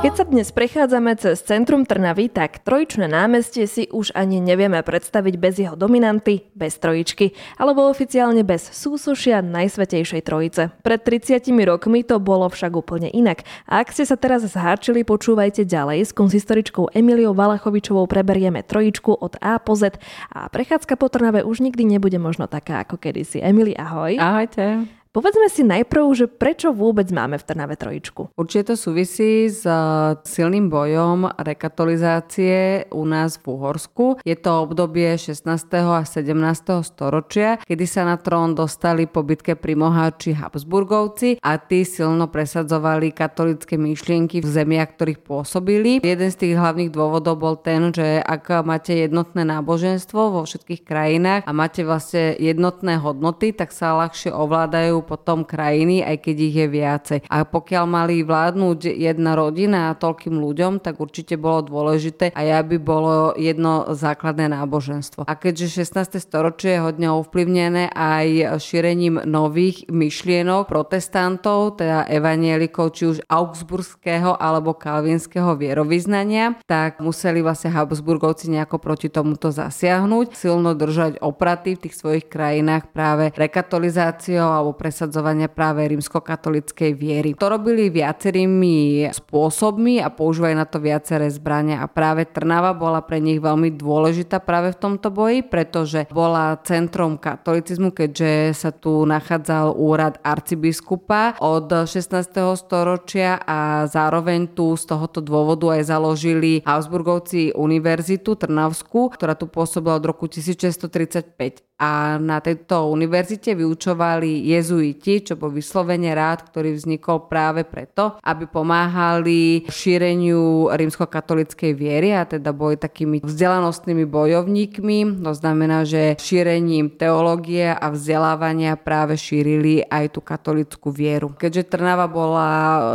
Keď sa dnes prechádzame cez centrum Trnavy, tak trojičné námestie si už ani nevieme predstaviť bez jeho dominanty, bez trojičky, alebo oficiálne bez súsošia Najsvetejšej trojice. Pred 30 rokmi to bolo však úplne inak. A ak ste sa teraz zháčili, počúvajte ďalej. S konzistoričkou Emiliou Valachovičovou preberieme trojičku od A po Z a prechádzka po Trnave už nikdy nebude možno taká ako kedysi. Emily, ahoj. Ahojte. Povedzme si najprv, že prečo vôbec máme v Trnave trojičku? Určite to súvisí s uh, silným bojom rekatolizácie u nás v Uhorsku. Je to obdobie 16. a 17. storočia, kedy sa na trón dostali po bitke pri Moháči Habsburgovci a tí silno presadzovali katolické myšlienky v zemiach, ktorých pôsobili. Jeden z tých hlavných dôvodov bol ten, že ak máte jednotné náboženstvo vo všetkých krajinách a máte vlastne jednotné hodnoty, tak sa ľahšie ovládajú potom krajiny, aj keď ich je viacej. A pokiaľ mali vládnuť jedna rodina a toľkým ľuďom, tak určite bolo dôležité aj aby bolo jedno základné náboženstvo. A keďže 16. storočie je hodne ovplyvnené aj šírením nových myšlienok protestantov, teda evanielikov, či už augsburského alebo kalvinského vierovýznania, tak museli vlastne Habsburgovci nejako proti tomuto zasiahnuť, silno držať opraty v tých svojich krajinách práve rekatolizáciou alebo pre presadzovania práve rímskokatolickej viery. To robili viacerými spôsobmi a používajú na to viaceré zbrania a práve Trnava bola pre nich veľmi dôležitá práve v tomto boji, pretože bola centrom katolicizmu, keďže sa tu nachádzal úrad arcibiskupa od 16. storočia a zároveň tu z tohoto dôvodu aj založili Augsburgovci univerzitu Trnavskú, ktorá tu pôsobila od roku 1635 a na tejto univerzite vyučovali jezuiti, čo bol vyslovene rád, ktorý vznikol práve preto, aby pomáhali šíreniu rímskokatolickej viery a teda boli takými vzdelanostnými bojovníkmi. To znamená, že šírením teológie a vzdelávania práve šírili aj tú katolickú vieru. Keďže Trnava bola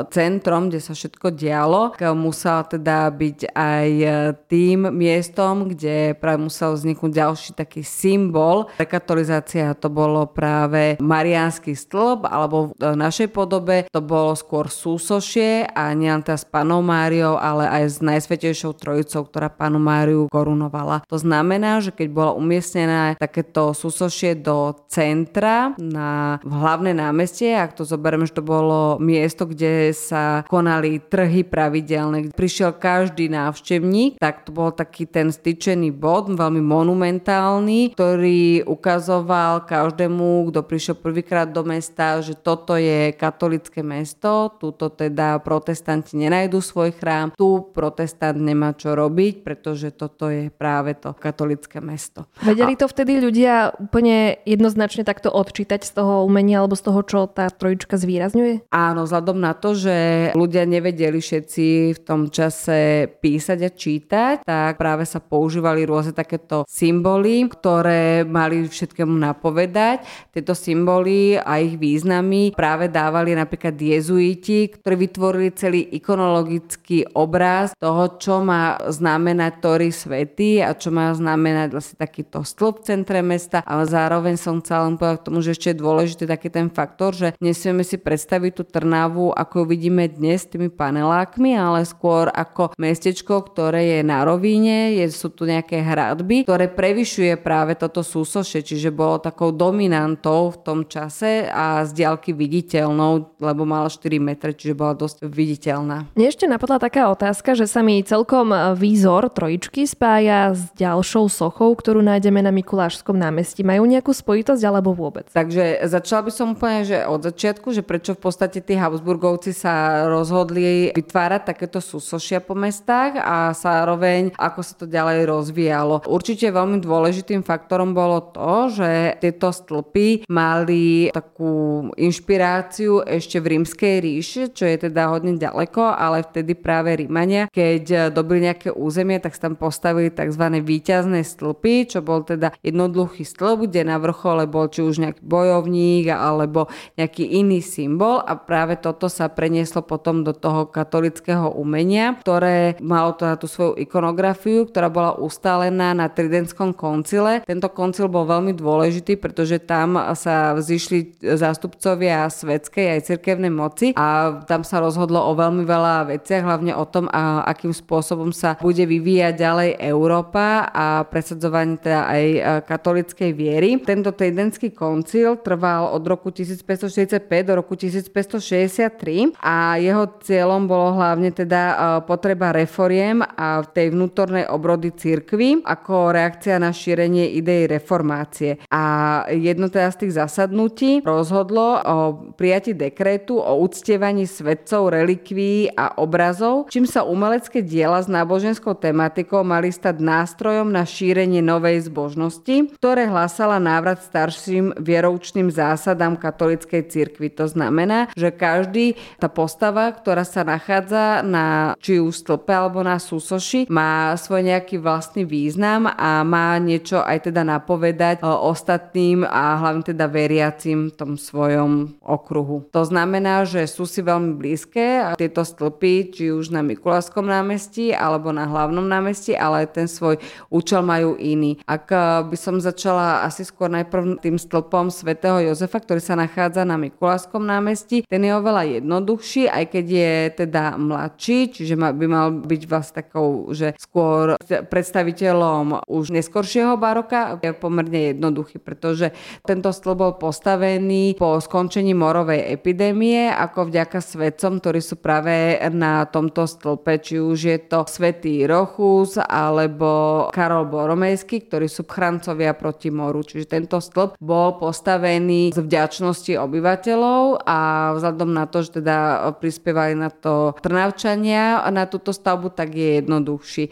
centrom, kde sa všetko dialo, musela teda byť aj tým miestom, kde práve musel vzniknúť ďalší taký symbol Rekatolizácia to bolo práve Mariánsky stĺp, alebo v našej podobe to bolo skôr súsošie a nielen teda s panou Máriou, ale aj s Najsvetejšou trojicou, ktorá panu Máriu korunovala. To znamená, že keď bola umiestnená takéto súsošie do centra na hlavné námestie, ak to zoberieme, že to bolo miesto, kde sa konali trhy pravidelné, kde prišiel každý návštevník, tak to bol taký ten styčený bod, veľmi monumentálny, ktorý ukazoval každému, kto prišiel prvýkrát do mesta, že toto je katolické mesto, tuto teda protestanti nenajdu svoj chrám, tu protestant nemá čo robiť, pretože toto je práve to katolické mesto. Vedeli to vtedy ľudia úplne jednoznačne takto odčítať z toho umenia alebo z toho, čo tá trojička zvýrazňuje? Áno, vzhľadom na to, že ľudia nevedeli všetci v tom čase písať a čítať, tak práve sa používali rôzne takéto symboly, ktoré mali všetkému napovedať. Tieto symboly ich významy práve dávali napríklad jezuiti, ktorí vytvorili celý ikonologický obraz toho, čo má znamenať Tori svety a čo má znamenať vlastne takýto stĺp v centre mesta, ale zároveň som chcela len povedať k tomu, že ešte je dôležitý taký ten faktor, že nesmieme si predstaviť tú Trnavu, ako ju vidíme dnes s tými panelákmi, ale skôr ako mestečko, ktoré je na rovíne, je, sú tu nejaké hradby, ktoré prevyšuje práve toto súso Miloše, čiže bolo takou dominantou v tom čase a z diaľky viditeľnou, lebo mala 4 metre, čiže bola dosť viditeľná. Mne ešte napadla taká otázka, že sa mi celkom výzor trojičky spája s ďalšou sochou, ktorú nájdeme na Mikulášskom námestí. Majú nejakú spojitosť alebo vôbec? Takže začala by som úplne, že od začiatku, že prečo v podstate tí Habsburgovci sa rozhodli vytvárať takéto súsošia po mestách a zároveň ako sa to ďalej rozvíjalo. Určite veľmi dôležitým faktorom bolo to, že tieto stĺpy mali tak takú inšpiráciu ešte v rímskej ríši, čo je teda hodne ďaleko, ale vtedy práve Rímania, keď dobili nejaké územie, tak tam postavili tzv. výťazné stĺpy, čo bol teda jednoduchý stĺp, kde na vrchole bol či už nejaký bojovník alebo nejaký iný symbol a práve toto sa prenieslo potom do toho katolického umenia, ktoré malo teda tú svoju ikonografiu, ktorá bola ustálená na Tridentskom koncile. Tento koncil bol veľmi dôležitý, pretože tam sa vzýšli zástupcovia svetskej aj cirkevnej moci a tam sa rozhodlo o veľmi veľa veciach, hlavne o tom, a akým spôsobom sa bude vyvíjať ďalej Európa a presadzovanie teda aj e, katolickej viery. Tento Tridentský koncil trval od roku 1545 do roku 1563 a jeho cieľom bolo hlavne teda e, potreba reforiem a tej vnútornej obrody cirkvy ako reakcia na šírenie idei reformácie. A jedno teda z tých zasadnutí rozhodlo o prijati dekrétu o uctievaní svetcov, relikví a obrazov, čím sa umelecké diela s náboženskou tematikou mali stať nástrojom na šírenie novej zbožnosti, ktoré hlásala návrat starším vieroučným zásadám katolickej cirkvi. To znamená, že každý tá postava, ktorá sa nachádza na či už stĺpe alebo na súsoši, má svoj nejaký vlastný význam a má niečo aj teda napovedať ostatným a hlavne teda veriacim tom svojom okruhu. To znamená, že sú si veľmi blízke a tieto stĺpy, či už na Mikuláskom námestí alebo na hlavnom námestí, ale ten svoj účel majú iný. Ak by som začala asi skôr najprv tým stĺpom svätého Jozefa, ktorý sa nachádza na Mikuláskom námestí, ten je oveľa jednoduchší, aj keď je teda mladší, čiže by mal byť vlastne takou, že skôr predstaviteľom už neskoršieho baroka, je pomerne jednoduchý, pretože tento stĺp bol postavený po skončení morovej epidémie, ako vďaka svetcom, ktorí sú práve na tomto stĺpe, či už je to svätý Rochus alebo Karol Boromejský, ktorí sú chrancovia proti moru. Čiže tento stĺp bol postavený z vďačnosti obyvateľov a vzhľadom na to, že teda prispievali na to Trnavčania na túto stavbu, tak je jednoduchší.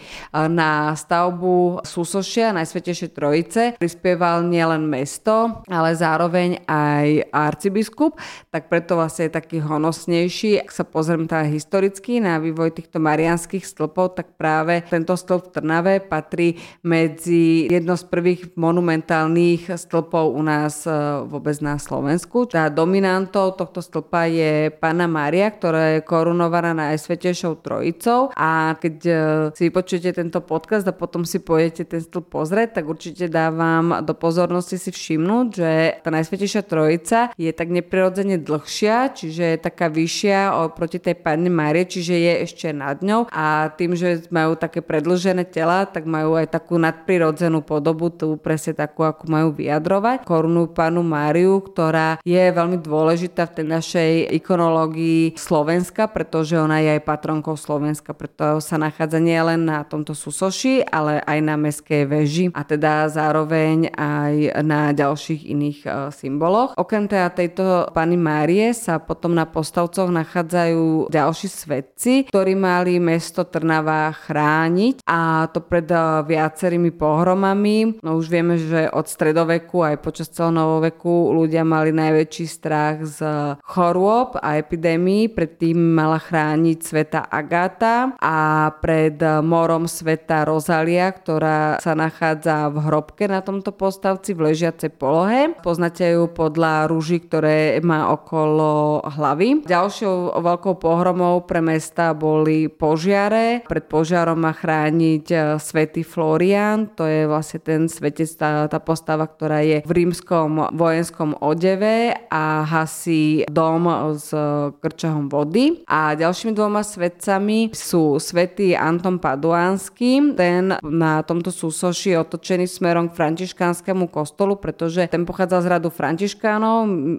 Na stavbu Súsošia, Najsvetejšej Trojice, prispieval nielen mesto, ale zároveň aj arcibiskup, tak preto vlastne je taký honosnejší. Ak sa pozriem teda historicky na vývoj týchto marianských stĺpov, tak práve tento stĺp v Trnave patrí medzi jedno z prvých monumentálnych stĺpov u nás e, vôbec na Slovensku. Tá dominantou tohto stĺpa je Pana Mária, ktorá je korunovaná Najsvetejšou Trojicou a keď e, si vypočujete tento podcast a potom si pôjdete ten stĺp pozrieť, tak určite dávam do pozornosti si všimnúť, že tá Najsvetejšia Trojica je tak neprirodzene dlhšia, čiže je taká vyššia oproti tej Panne Márie, čiže je ešte nad ňou a tým, že majú také predlžené tela, tak majú aj takú nadprirodzenú podobu, tu presne takú, ako majú vyjadrovať. Korunu Panu Máriu, ktorá je veľmi dôležitá v tej našej ikonológii Slovenska, pretože ona je aj patronkou Slovenska, preto sa nachádza nielen na tomto súsoši, ale aj na meskej veži a teda zároveň aj na ďalších iných uh, symboloch. Okrem teda tejto Pany Márie sa potom na postavcoch nachádzajú ďalší svetci, ktorí mali mesto Trnava chrániť a to pred uh, viacerými pohromami. No už vieme, že od stredoveku aj počas celého novoveku ľudia mali najväčší strach z chorôb a epidémií. Predtým mala chrániť sveta Agáta a pred morom sveta Rozalia, ktorá sa nachádza v hrobke na tomto postavci v ležiacej polohe. Poznáte ju podľa rúží, ktoré má okolo hlavy. Ďalšou veľkou pohromou pre mesta boli požiare. Pred požiarom má chrániť e, svätý Florian, to je vlastne ten svetec, tá, tá postava, ktorá je v rímskom vojenskom odeve a hasí dom s krčahom vody. A ďalšími dvoma svetcami sú svätý Anton Paduánsky, ten na tomto súsoši je otočený smerom k františkánskému kostolu, pretože ten pochádza z radu františkánov.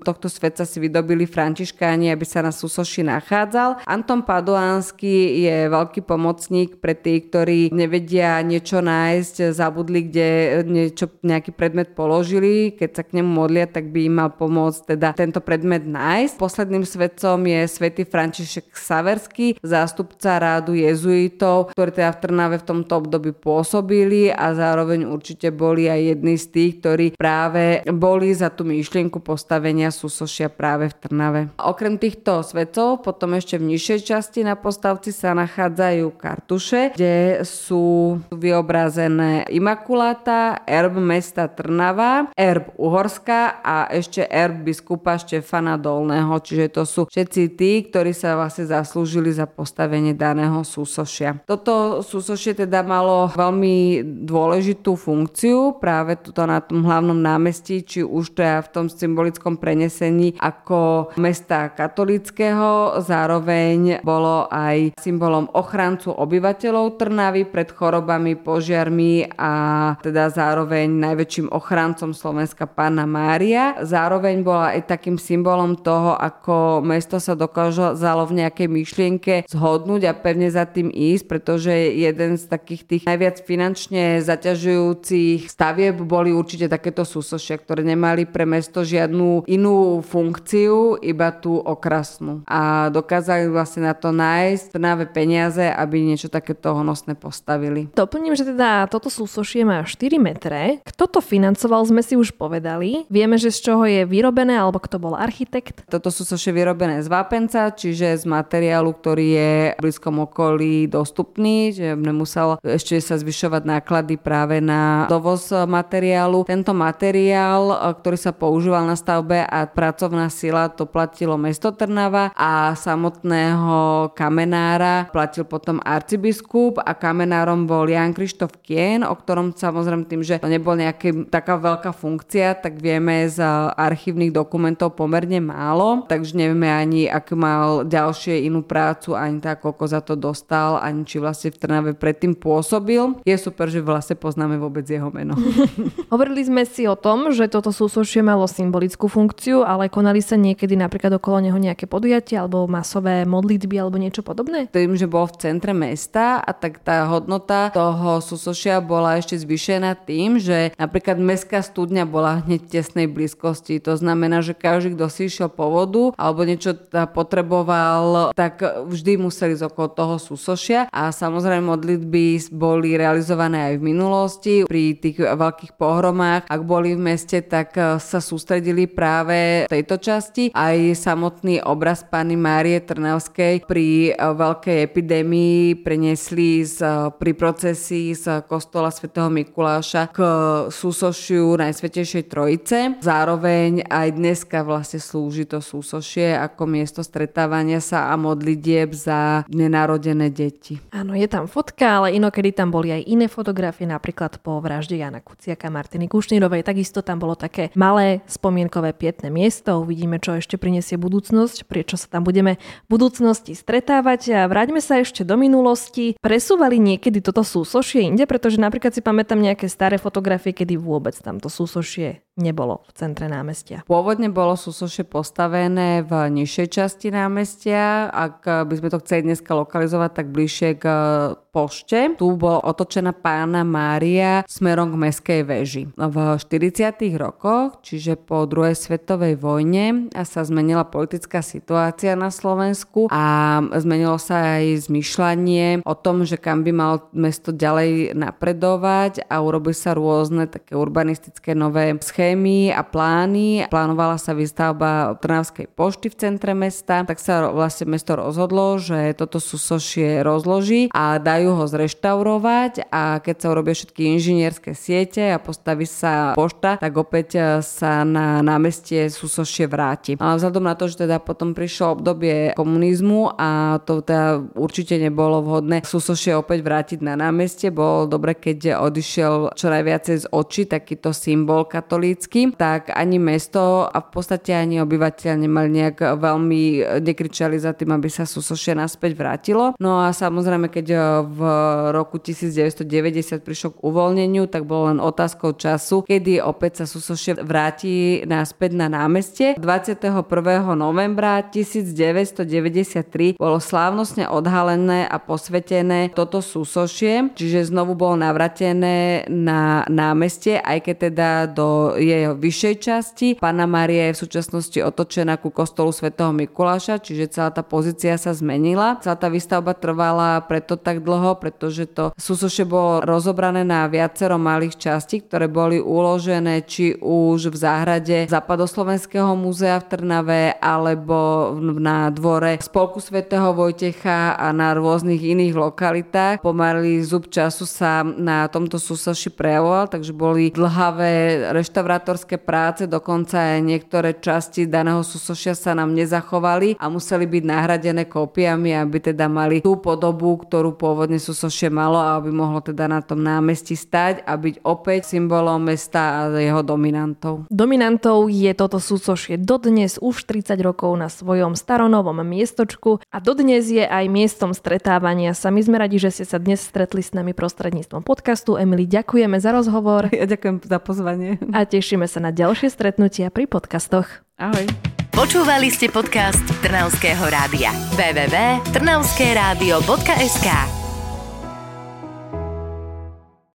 Tohto svetca si vydobili františkáni, aby sa na súsoši nachádzal. Anton Paduánsky je veľký pomocník pre tých, ktorí nevedia niečo nájsť, zabudli, kde niečo, nejaký predmet položili. Keď sa k nemu modlia, tak by im mal pomôcť teda tento predmet nájsť. Posledným svetcom je svätý František Saverský, zástupca rádu jezuitov, ktorí teda v Trnave v tomto období pôsobili a zároveň určite boli aj jedni z tých, ktorí práve boli za tú myšlienku postavenia súsošia práve v Trnave. Okrem týchto svetcov potom ešte v nižšej časti na postavci sa nachádzajú kartuše, kde sú vyobrazené Imakuláta, erb mesta Trnava, erb Uhorska a ešte erb biskupa Štefana Dolného, čiže to sú všetci tí, ktorí sa vlastne zaslúžili za postavenie daného súsošia. Toto súsošie teda malo veľmi dôležitú funkciu práve tuto na tom hlavnom námestí, či už teda v tom symbolickom prenesení ako mesta katolického, zároveň bolo aj symbolom ochrancu obyvateľov Trnavy pred chorobami, požiarmi a teda zároveň najväčším ochrancom Slovenska Pána Mária. Zároveň bola aj takým symbolom toho, ako mesto sa dokázalo v nejakej myšlienke zhodnúť a pevne za tým ísť, pretože jeden z takých tých najviac finančne zaťažujúcich stavieb boli určite takéto súsošia, ktoré nemali pre mesto žiadnu inú funkciu, iba tú okrasnú. A dokázali vlastne na to nájsť trnavé peniaze, aby niečo takéto honosné postavili. Doplním, že teda toto súsošie má 4 metre. Kto to financoval, sme si už povedali. Vieme, že z čoho je vyrobené, alebo kto bol architekt. Toto súsošie vyrobené z vápenca, čiže z materiálu, ktorý je v blízkom okolí dostupný, že nemusel ešte sa zvyšovať náklady práve na dovoz materiálu. Tento materiál, ktorý sa používal na stavbe a pracovná sila, to platilo mesto Trnava a samotného kamenára platil potom arcibiskup a kamenárom bol Jan Krištof Kien, o ktorom samozrejme tým, že to nebol nejaká taká veľká funkcia, tak vieme z archívnych dokumentov pomerne málo, takže nevieme ani, ak mal ďalšie inú prácu, ani tak, koľko za to dostal, ani či vlastne v Trnave predtým pôsobil. Je super, že vlastne poznáme vôbec jeho meno. Hovorili sme si o tom, že toto súsošie malo symbolickú funkciu, ale konali sa niekedy napríklad okolo neho nejaké podujatia alebo masové modlitby alebo niečo podobné? Tým, že bol v centre mesta a tak tá hodnota toho súsošia bola ešte zvýšená tým, že napríklad mestská studňa bola hneď v tesnej blízkosti. To znamená, že každý, kto si išiel po vodu alebo niečo potreboval, tak vždy museli ísť okolo toho súsošia a samozrejme modlitby boli realizované aj v minulosti. Pri tých veľkých pohromách, ak boli v meste, tak sa sústredili práve v tejto časti. Aj samotný obraz Pany Márie Trnavskej pri veľkej epidémii preniesli z, pri procesii z kostola svätého Mikuláša k súsošiu Najsvetejšej Trojice. Zároveň aj dneska vlastne slúži to súsošie ako miesto stretávania sa a modlitieb za nenarodené deti. Áno, je tam fotka, ale inokedy tam boli aj iné fotografie, napríklad po vražde Jana Kuciaka Martiny Kušnírovej. Takisto tam bolo také malé spomienkové pietné miesto. Uvidíme, čo ešte prinesie budúcnosť, prečo sa tam budeme v budúcnosti stretávať. A vráťme sa ešte do minulosti. Presúvali niekedy toto súsošie inde, pretože napríklad si pamätám nejaké staré fotografie, kedy vôbec tamto súsošie nebolo v centre námestia. Pôvodne bolo súsošie postavené v nižšej časti námestia. Ak by sme to chceli dneska lokalizovať, tak bližšie k pošte. Tu bola otočená pána Mária smerom k meskej veži. V 40. rokoch, čiže po druhej svetovej vojne, sa zmenila politická situácia na Slovensku a zmenilo sa aj zmyšľanie o tom, že kam by mal mesto ďalej napredovať a urobi sa rôzne také urbanistické nové schémy a plány. Plánovala sa výstavba Trnavskej pošty v centre mesta, tak sa vlastne mesto rozhodlo, že toto súsošie rozloží a dajú ho zreštaurovať a keď sa urobia všetky inžinierské siete a postaví sa pošta, tak opäť e, sa na námestie súsošie vráti. Ale vzhľadom na to, že teda potom prišlo obdobie komunizmu a to teda určite nebolo vhodné súsošie opäť vrátiť na námestie, bolo dobre, keď odišiel čo najviacej z očí takýto symbol katolícky, tak ani mesto a v podstate ani obyvateľ nemali nejak veľmi nekričali za tým, aby sa súsošie naspäť vrátilo. No a samozrejme, keď v roku 1990 prišlo k uvoľneniu, tak bolo len otázkou času, kedy opäť sa Susošie vráti naspäť na námestie. 21. novembra 1993 bolo slávnostne odhalené a posvetené toto súsošie, čiže znovu bolo navratené na námestie, aj keď teda do je v vyššej časti. Pána Maria je v súčasnosti otočená ku kostolu svätého Mikuláša, čiže celá tá pozícia sa zmenila. Celá tá výstavba trvala preto tak dlho, pretože to súsoše bolo rozobrané na viacero malých častí, ktoré boli uložené či už v záhrade Západoslovenského múzea v Trnave alebo na dvore Spolku svätého Vojtecha a na rôznych iných lokalitách. Pomaly zub času sa na tomto súsoši prejavoval, takže boli dlhavé reštaurátorské práce, dokonca aj niektoré časti daného súsošia sa nám nezachovali a museli byť nahradené kópiami, aby teda mali tú podobu, ktorú pôvodne súsošie malo a aby mohlo teda na tom námestí stať a byť opäť symbolom mesta a jeho dominantov. Dominantou je toto súsošie dodnes už 30 rokov na svojom staronovom miestočku a dodnes je aj miestom stretávania sa. My sme radi, že ste sa dnes stretli s nami prostredníctvom podcastu. Emily, ďakujeme za rozhovor. Ja ďakujem za pozvanie. A tešíme sa na ďalšie stretnutia pri podcastoch. Ahoj. Počúvali ste podcast Trnavského rádia. www.trnavskeradio.sk